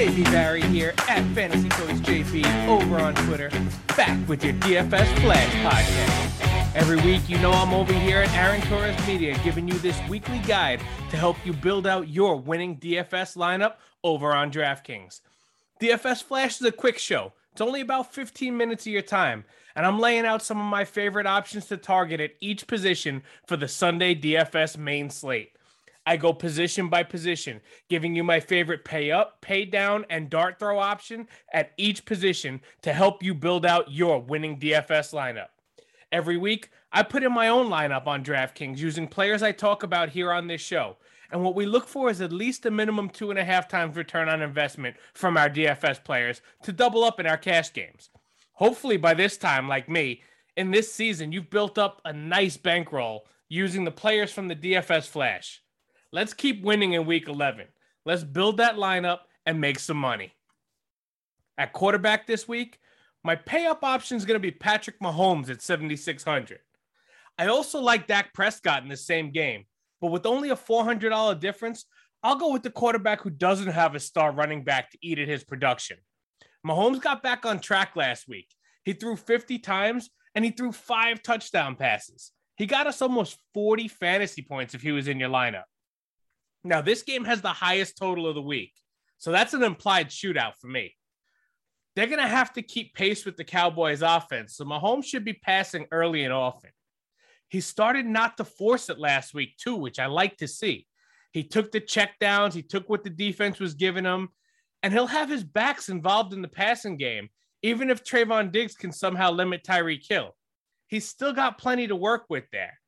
JP Barry here at Fantasy Coach JP over on Twitter, back with your DFS Flash podcast. Every week, you know I'm over here at Aaron Torres Media giving you this weekly guide to help you build out your winning DFS lineup over on DraftKings. DFS Flash is a quick show. It's only about 15 minutes of your time, and I'm laying out some of my favorite options to target at each position for the Sunday DFS main slate. I go position by position, giving you my favorite pay up, pay down, and dart throw option at each position to help you build out your winning DFS lineup. Every week, I put in my own lineup on DraftKings using players I talk about here on this show. And what we look for is at least a minimum two and a half times return on investment from our DFS players to double up in our cash games. Hopefully, by this time, like me, in this season, you've built up a nice bankroll using the players from the DFS Flash. Let's keep winning in week 11. Let's build that lineup and make some money. At quarterback this week, my pay up option is going to be Patrick Mahomes at 7,600. I also like Dak Prescott in the same game, but with only a $400 difference, I'll go with the quarterback who doesn't have a star running back to eat at his production. Mahomes got back on track last week. He threw 50 times and he threw five touchdown passes. He got us almost 40 fantasy points if he was in your lineup. Now, this game has the highest total of the week. So that's an implied shootout for me. They're going to have to keep pace with the Cowboys offense. So Mahomes should be passing early and often. He started not to force it last week, too, which I like to see. He took the checkdowns, he took what the defense was giving him, and he'll have his backs involved in the passing game, even if Trevon Diggs can somehow limit Tyreek Hill. He's still got plenty to work with there.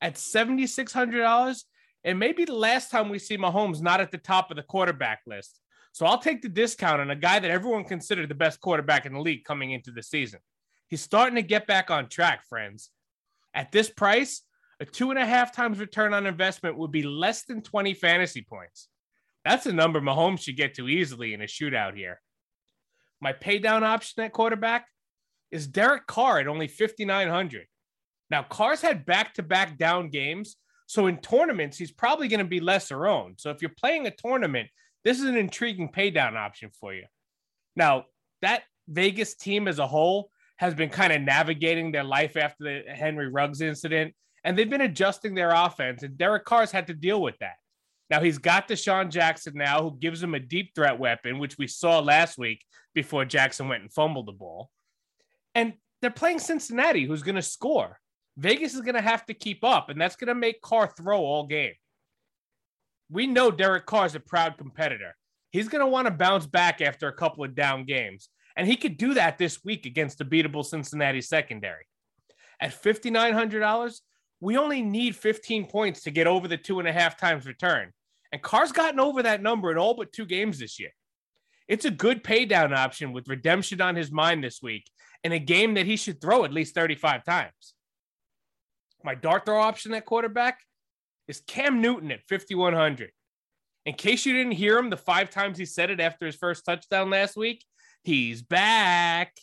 At $7,600, it may be the last time we see Mahomes not at the top of the quarterback list. So I'll take the discount on a guy that everyone considered the best quarterback in the league coming into the season. He's starting to get back on track, friends. At this price, a two and a half times return on investment would be less than 20 fantasy points. That's a number Mahomes should get to easily in a shootout here. My pay down option at quarterback is Derek Carr at only 5,900. Now, Carr's had back to back down games. So in tournaments, he's probably going to be lesser owned. So if you're playing a tournament, this is an intriguing pay down option for you. Now, that Vegas team as a whole has been kind of navigating their life after the Henry Ruggs incident, and they've been adjusting their offense, and Derek Carr's had to deal with that. Now he's got DeSean Jackson now, who gives him a deep threat weapon, which we saw last week before Jackson went and fumbled the ball. And they're playing Cincinnati, who's going to score. Vegas is going to have to keep up, and that's going to make Carr throw all game. We know Derek Carr is a proud competitor. He's going to want to bounce back after a couple of down games, and he could do that this week against the beatable Cincinnati secondary. At $5,900, we only need 15 points to get over the two and a half times return. And Carr's gotten over that number in all but two games this year. It's a good pay down option with redemption on his mind this week in a game that he should throw at least 35 times. My dart throw option at quarterback is Cam Newton at 5,100. In case you didn't hear him the five times he said it after his first touchdown last week, he's back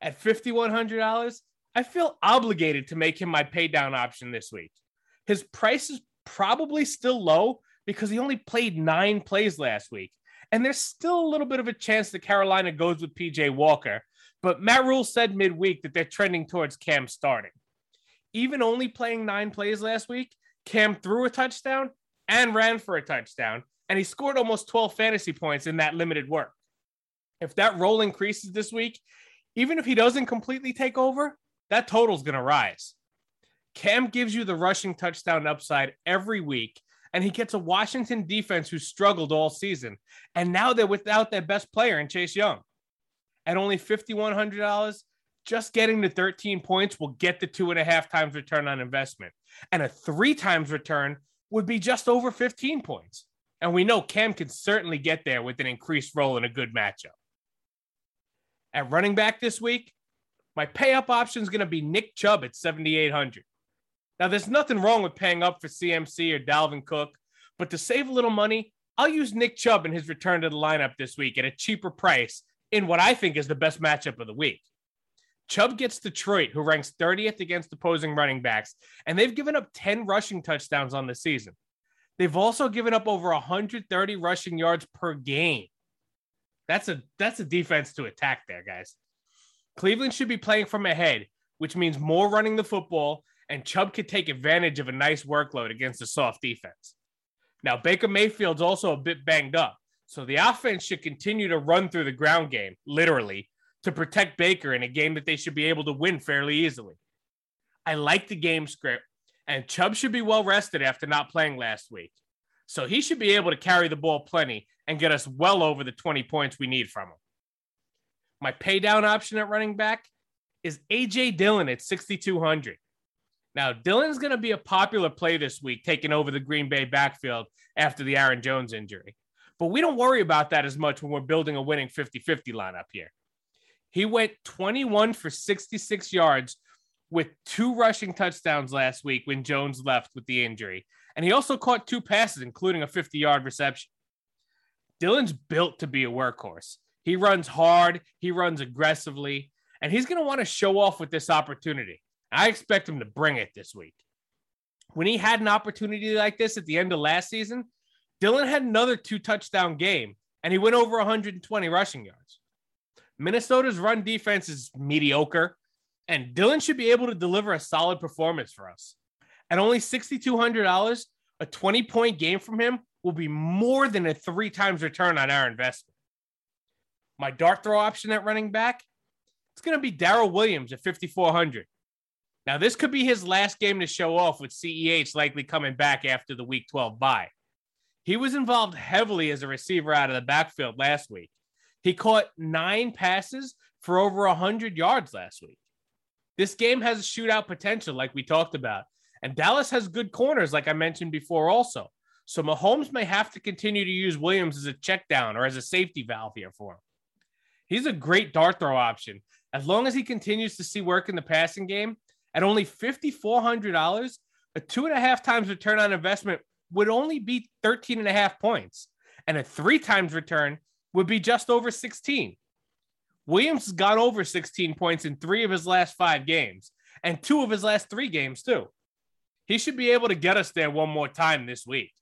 at $5,100. I feel obligated to make him my pay down option this week. His price is probably still low because he only played nine plays last week. And there's still a little bit of a chance that Carolina goes with PJ Walker. But Matt Rhule said midweek that they're trending towards Cam starting. Even only playing nine plays last week, Cam threw a touchdown and ran for a touchdown, and he scored almost 12 fantasy points in that limited work. If that role increases this week, even if he doesn't completely take over, that total's going to rise. Cam gives you the rushing touchdown upside every week, and he gets a Washington defense who struggled all season. And now they're without their best player in Chase Young. At only $5,100, just getting the 13 points will get the two and a half times return on investment. And a three times return would be just over 15 points. And we know Cam can certainly get there with an increased role in a good matchup. At running back this week, my pay up option is going to be Nick Chubb at 7,800. Now, there's nothing wrong with paying up for CMC or Dalvin Cook, but to save a little money, I'll use Nick Chubb in his return to the lineup this week at a cheaper price in what I think is the best matchup of the week. Chubb gets Detroit, who ranks 30th against opposing running backs, and they've given up 10 rushing touchdowns on the season. They've also given up over 130 rushing yards per game. That's a that's a defense to attack there, guys. Cleveland should be playing from ahead, which means more running the football, and Chubb could take advantage of a nice workload against a soft defense. Now, Baker Mayfield's also a bit banged up, so the offense should continue to run through the ground game, literally, to protect Baker in a game that they should be able to win fairly easily. I like the game script, and Chubb should be well rested after not playing last week. So he should be able to carry the ball plenty and get us well over the 20 points we need from him. My pay down option at running back is AJ Dillon at 6,200. Now, Dillon's going to be a popular play this week, taking over the Green Bay backfield after the Aaron Jones injury. But we don't worry about that as much when we're building a winning 50 50 lineup here. He went 21 for 66 yards with two rushing touchdowns last week when Jones left with the injury. And he also caught two passes, including a 50 yard reception. Dillon's built to be a workhorse. He runs hard, he runs aggressively, and he's going to want to show off with this opportunity. I expect him to bring it this week. When he had an opportunity like this at the end of last season, Dylan had another two touchdown game and he went over 120 rushing yards. Minnesota's run defense is mediocre, and Dillon should be able to deliver a solid performance for us. At only $6,200, a 20 point game from him will be more than a three times return on our investment. My dart throw option at running back, it's going to be Darrel Williams at 5,400. Now, this could be his last game to show off with CEH likely coming back after the week 12 bye. He was involved heavily as a receiver out of the backfield last week. He caught nine passes for over 100 yards last week. This game has a shootout potential, like we talked about. And Dallas has good corners, like I mentioned before, also. So Mahomes may have to continue to use Williams as a check down or as a safety valve here for him. He's a great dart throw option. As long as he continues to see work in the passing game, at only $5,400, a two and a half times return on investment would only be 13 and a half points, and a three times return would be just over 16. Williams has gone over 16 points in three of his last five games, and two of his last three games, too. He should be able to get us there one more time this week.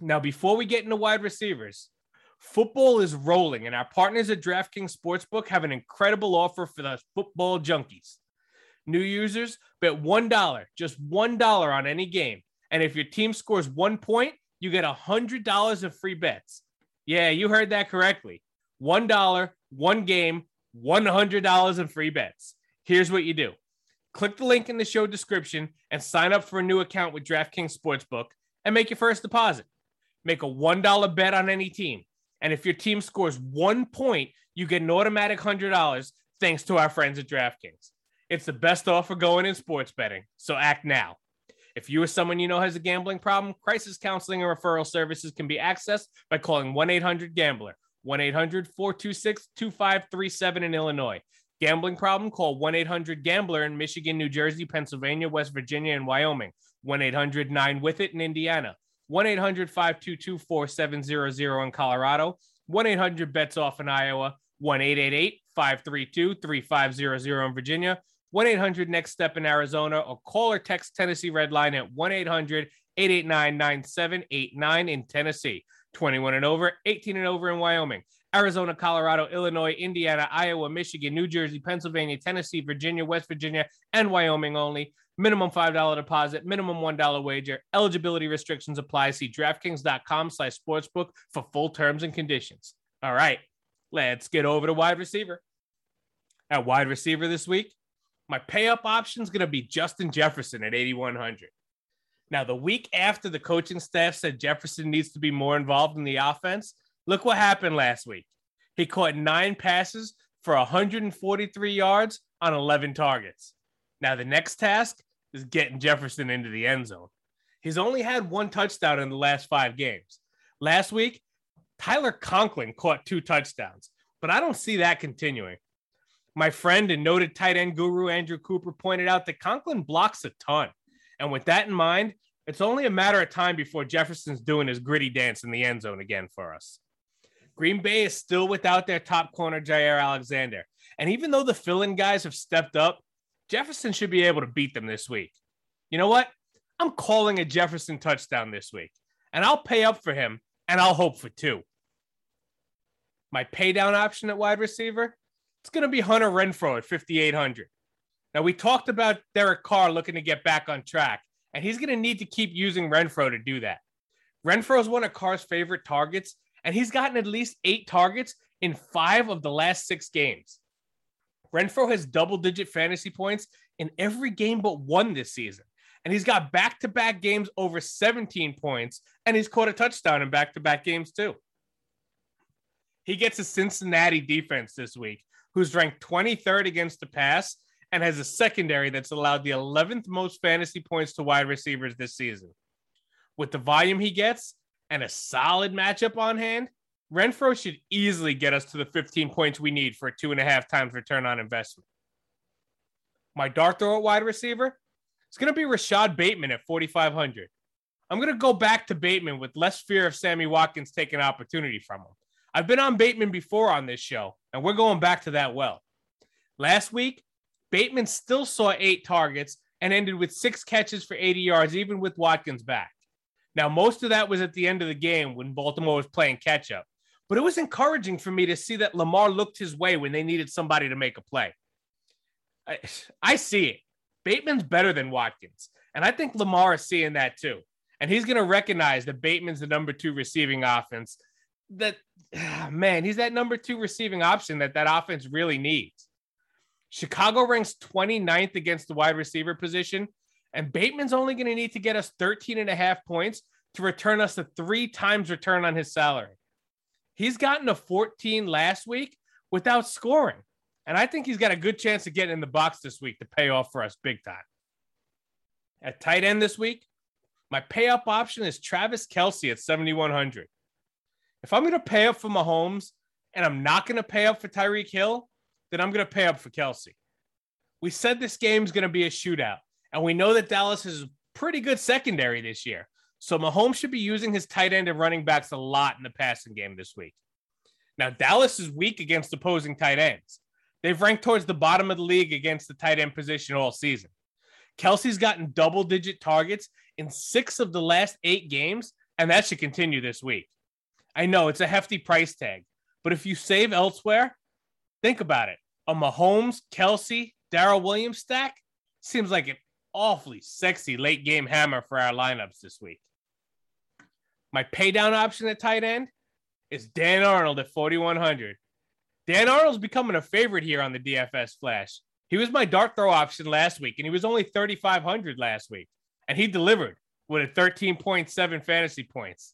Now, before we get into wide receivers, football is rolling, and our partners at DraftKings Sportsbook have an incredible offer for the football junkies. New users bet $1, just $1 on any game. And if your team scores one point, you get $100 of free bets. Yeah, you heard that correctly. $1, one game, $100 in free bets. Here's what you do click the link in the show description and sign up for a new account with DraftKings Sportsbook and make your first deposit. Make a $1 bet on any team. And if your team scores one point, you get an automatic $100 thanks to our friends at DraftKings. It's the best offer going in sports betting, so act now. If you or someone you know has a gambling problem, crisis counseling and referral services can be accessed by calling 1 800 Gambler, 1 800 426 2537 in Illinois. Gambling problem? Call 1 800 Gambler in Michigan, New Jersey, Pennsylvania, West Virginia, and Wyoming. 1 800 9 with it in Indiana. 1 800 522 4700 in Colorado. 1 800 bets off in Iowa. 1 888 532 3500 in Virginia. 1 800 Next Step in Arizona, or call or text Tennessee Red Line at 1 800 889 9789 in Tennessee. 21 and over, 18 and over in Wyoming. Arizona, Colorado, Illinois, Indiana, Iowa, Michigan, New Jersey, Pennsylvania, Tennessee, Virginia, West Virginia, and Wyoming only. Minimum $5 deposit, minimum $1 wager. Eligibility restrictions apply. See DraftKings.com slash sportsbook for full terms and conditions. All right, let's get over to wide receiver. At wide receiver this week, my pay up option is going to be Justin Jefferson at 8,100. Now, the week after the coaching staff said Jefferson needs to be more involved in the offense, look what happened last week. He caught nine passes for 143 yards on 11 targets. Now, the next task is getting Jefferson into the end zone. He's only had one touchdown in the last five games. Last week, Tyler Conklin caught two touchdowns, but I don't see that continuing. My friend and noted tight end guru Andrew Cooper pointed out that Conklin blocks a ton. And with that in mind, it's only a matter of time before Jefferson's doing his griddy dance in the end zone again for us. Green Bay is still without their top corner, Jaire Alexander. And even though the fill in guys have stepped up, Jefferson should be able to beat them this week. You know what? I'm calling a Jefferson touchdown this week, and I'll pay up for him, and I'll hope for two. My pay down option at wide receiver, it's going to be Hunter Renfrow at 5,800. Now, we talked about Derek Carr looking to get back on track, and he's going to need to keep using Renfrow to do that. Renfrow is one of Carr's favorite targets, and he's gotten at least eight targets in five of the last six games. Renfrow has double digit fantasy points in every game but one this season. And he's got back to back games over 17 points, and he's caught a touchdown in back to back games too. He gets a Cincinnati defense this week, who's ranked 23rd against the pass and has a secondary that's allowed the 11th most fantasy points to wide receivers this season. With the volume he gets and a solid matchup on hand, Renfrow should easily get us to the 15 points we need for a two and a half times return on investment. My dart throw at wide receiver is going to be Rashod Bateman at 4,500. I'm going to go back to Bateman with less fear of Sammy Watkins taking opportunity from him. I've been on Bateman before on this show, and we're going back to that well. Last week, Bateman still saw eight targets and ended with six catches for 80 yards, even with Watkins back. Now, most of that was at the end of the game when Baltimore was playing catch up, but it was encouraging for me to see that Lamar looked his way when they needed somebody to make a play. I, I see it. Bateman's better than Watkins, and I think Lamar is seeing that too. And he's going to recognize that Bateman's the number two receiving offense. That Ah, man, he's that number two receiving option that that offense really needs. Chicago ranks 29th against the wide receiver position, and Bateman's only going to need to get us 13 and a half points to return us a three times return on his salary. He's gotten a 14 last week without scoring. And I think he's got a good chance of getting in the box this week to pay off for us big time. At tight end this week, my pay up option is Travis Kelce at 7,100. If I'm going to pay up for Mahomes and I'm not going to pay up for Tyreek Hill, then I'm going to pay up for Kelce. We said this game is going to be a shootout, and we know that Dallas is a pretty good secondary this year. So Mahomes should be using his tight end and running backs a lot in the passing game this week. Now, Dallas is weak against opposing tight ends. They've ranked towards the bottom of the league against the tight end position all season. Kelce's gotten double digit targets in six of the last eight games, and that should continue this week. I know it's a hefty price tag, but if you save elsewhere, think about it a Mahomes, Kelce, Darrel Williams stack seems like an awfully sexy late game hammer for our lineups this week. My paydown option at tight end is Dan Arnold at 4,100. Dan Arnold's becoming a favorite here on the DFS Flash. He was my dart throw option last week, and he was only 3,500 last week, and he delivered with a 13.7 fantasy points.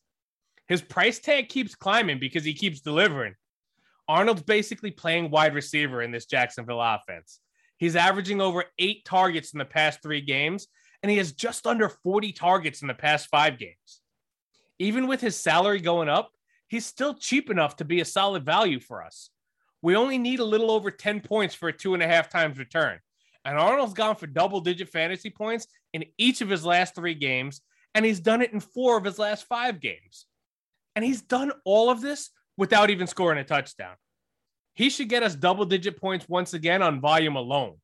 His price tag keeps climbing because he keeps delivering, Arnold's basically playing wide receiver in this Jacksonville offense. He's averaging over eight targets in the past three games, and he has just under 40 targets in the past five games. Even with his salary going up, he's still cheap enough to be a solid value for us. We only need a little over 10 points for a two and a half times return. And Arnold's gone for double digit fantasy points in each of his last three games, and he's done it in four of his last five games. And he's done all of this without even scoring a touchdown. He should get us double digit points once again on volume alone.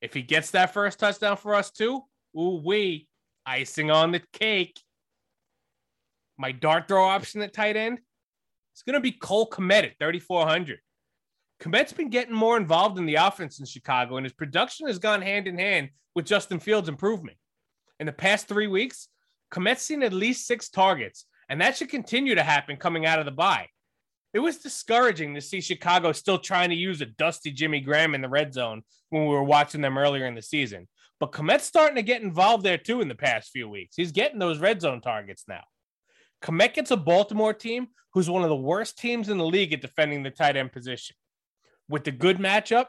If he gets that first touchdown for us too, ooh wee, icing on the cake. My dart throw option at tight end It's going to be Cole Kmet at 3,400. Kmet's been getting more involved in the offense in Chicago, and his production has gone hand in hand with Justin Fields' improvement. In the past three weeks, Kmet's seen at least six targets, and that should continue to happen coming out of the bye. It was discouraging to see Chicago still trying to use a dusty Jimmy Graham in the red zone when we were watching them earlier in the season. But Kmet's starting to get involved there too in the past few weeks. He's getting those red zone targets now. Kmet gets a Baltimore team who's one of the worst teams in the league at defending the tight end position. With the good matchup,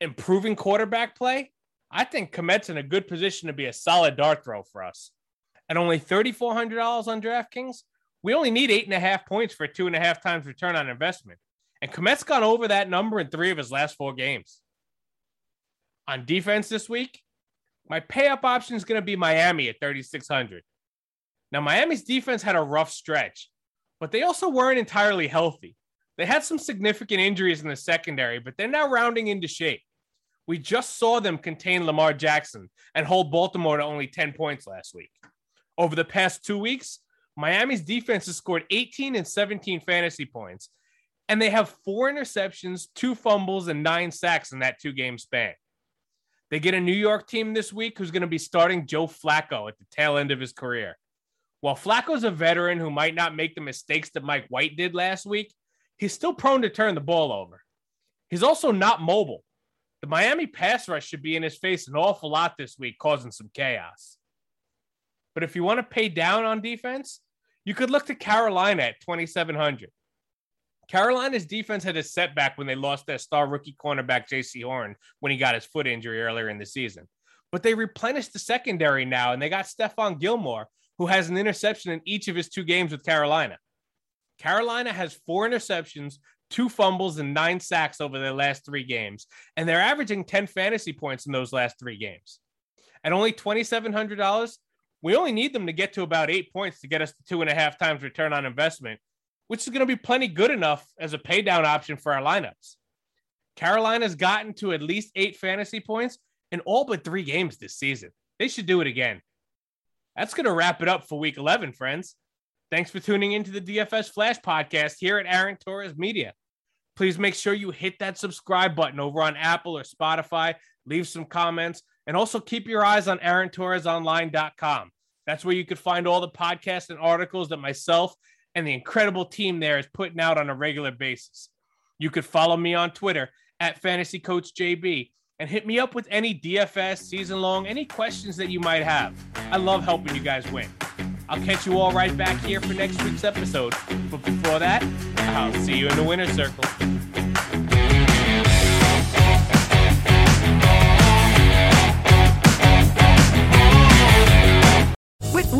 improving quarterback play, I think Kmet's in a good position to be a solid dart throw for us. At only $3,400 on DraftKings, we only need eight and a half points for two and a half times return on investment. And Kmet's gone over that number in three of his last four games. On defense this week, my pay up option is going to be Miami at 3,600. Now, Miami's defense had a rough stretch, but they also weren't entirely healthy. They had some significant injuries in the secondary, but they're now rounding into shape. We just saw them contain Lamar Jackson and hold Baltimore to only 10 points last week. Over the past two weeks, Miami's defense has scored 18 and 17 fantasy points, and they have four interceptions, two fumbles, and nine sacks in that two game span. They get a New York team this week who's going to be starting Joe Flacco at the tail end of his career. While Flacco's a veteran who might not make the mistakes that Mike White did last week, he's still prone to turn the ball over. He's also not mobile. The Miami pass rush should be in his face an awful lot this week, causing some chaos. But if you want to pay down on defense, you could look to Carolina at 2,700. Carolina's defense had a setback when they lost their star rookie cornerback, Jaycee Horn, when he got his foot injury earlier in the season. But they replenished the secondary now, and they got Stephon Gilmore, who has an interception in each of his two games with Carolina. Carolina has four interceptions, two fumbles, and nine sacks over their last three games, and they're averaging 10 fantasy points in those last three games. At only $2,700, we only need them to get to about eight points to get us to two and a half times return on investment, which is going to be plenty good enough as a pay down option for our lineups. Carolina's gotten to at least eight fantasy points in all but three games this season. They should do it again. That's going to wrap it up for week 11, friends. Thanks for tuning into the DFS Flash podcast here at Aaron Torres Media. Please make sure you hit that subscribe button over on Apple or Spotify. Leave some comments and also keep your eyes on AaronTorresOnline.com. That's where you can find all the podcasts and articles that myself and the incredible team there is putting out on a regular basis. You could follow me on Twitter at Fantasy Coach JP and hit me up with any DFS season long, any questions that you might have. I love helping you guys win. I'll catch you all right back here for next week's episode. But before that, I'll see you in the winner's circle.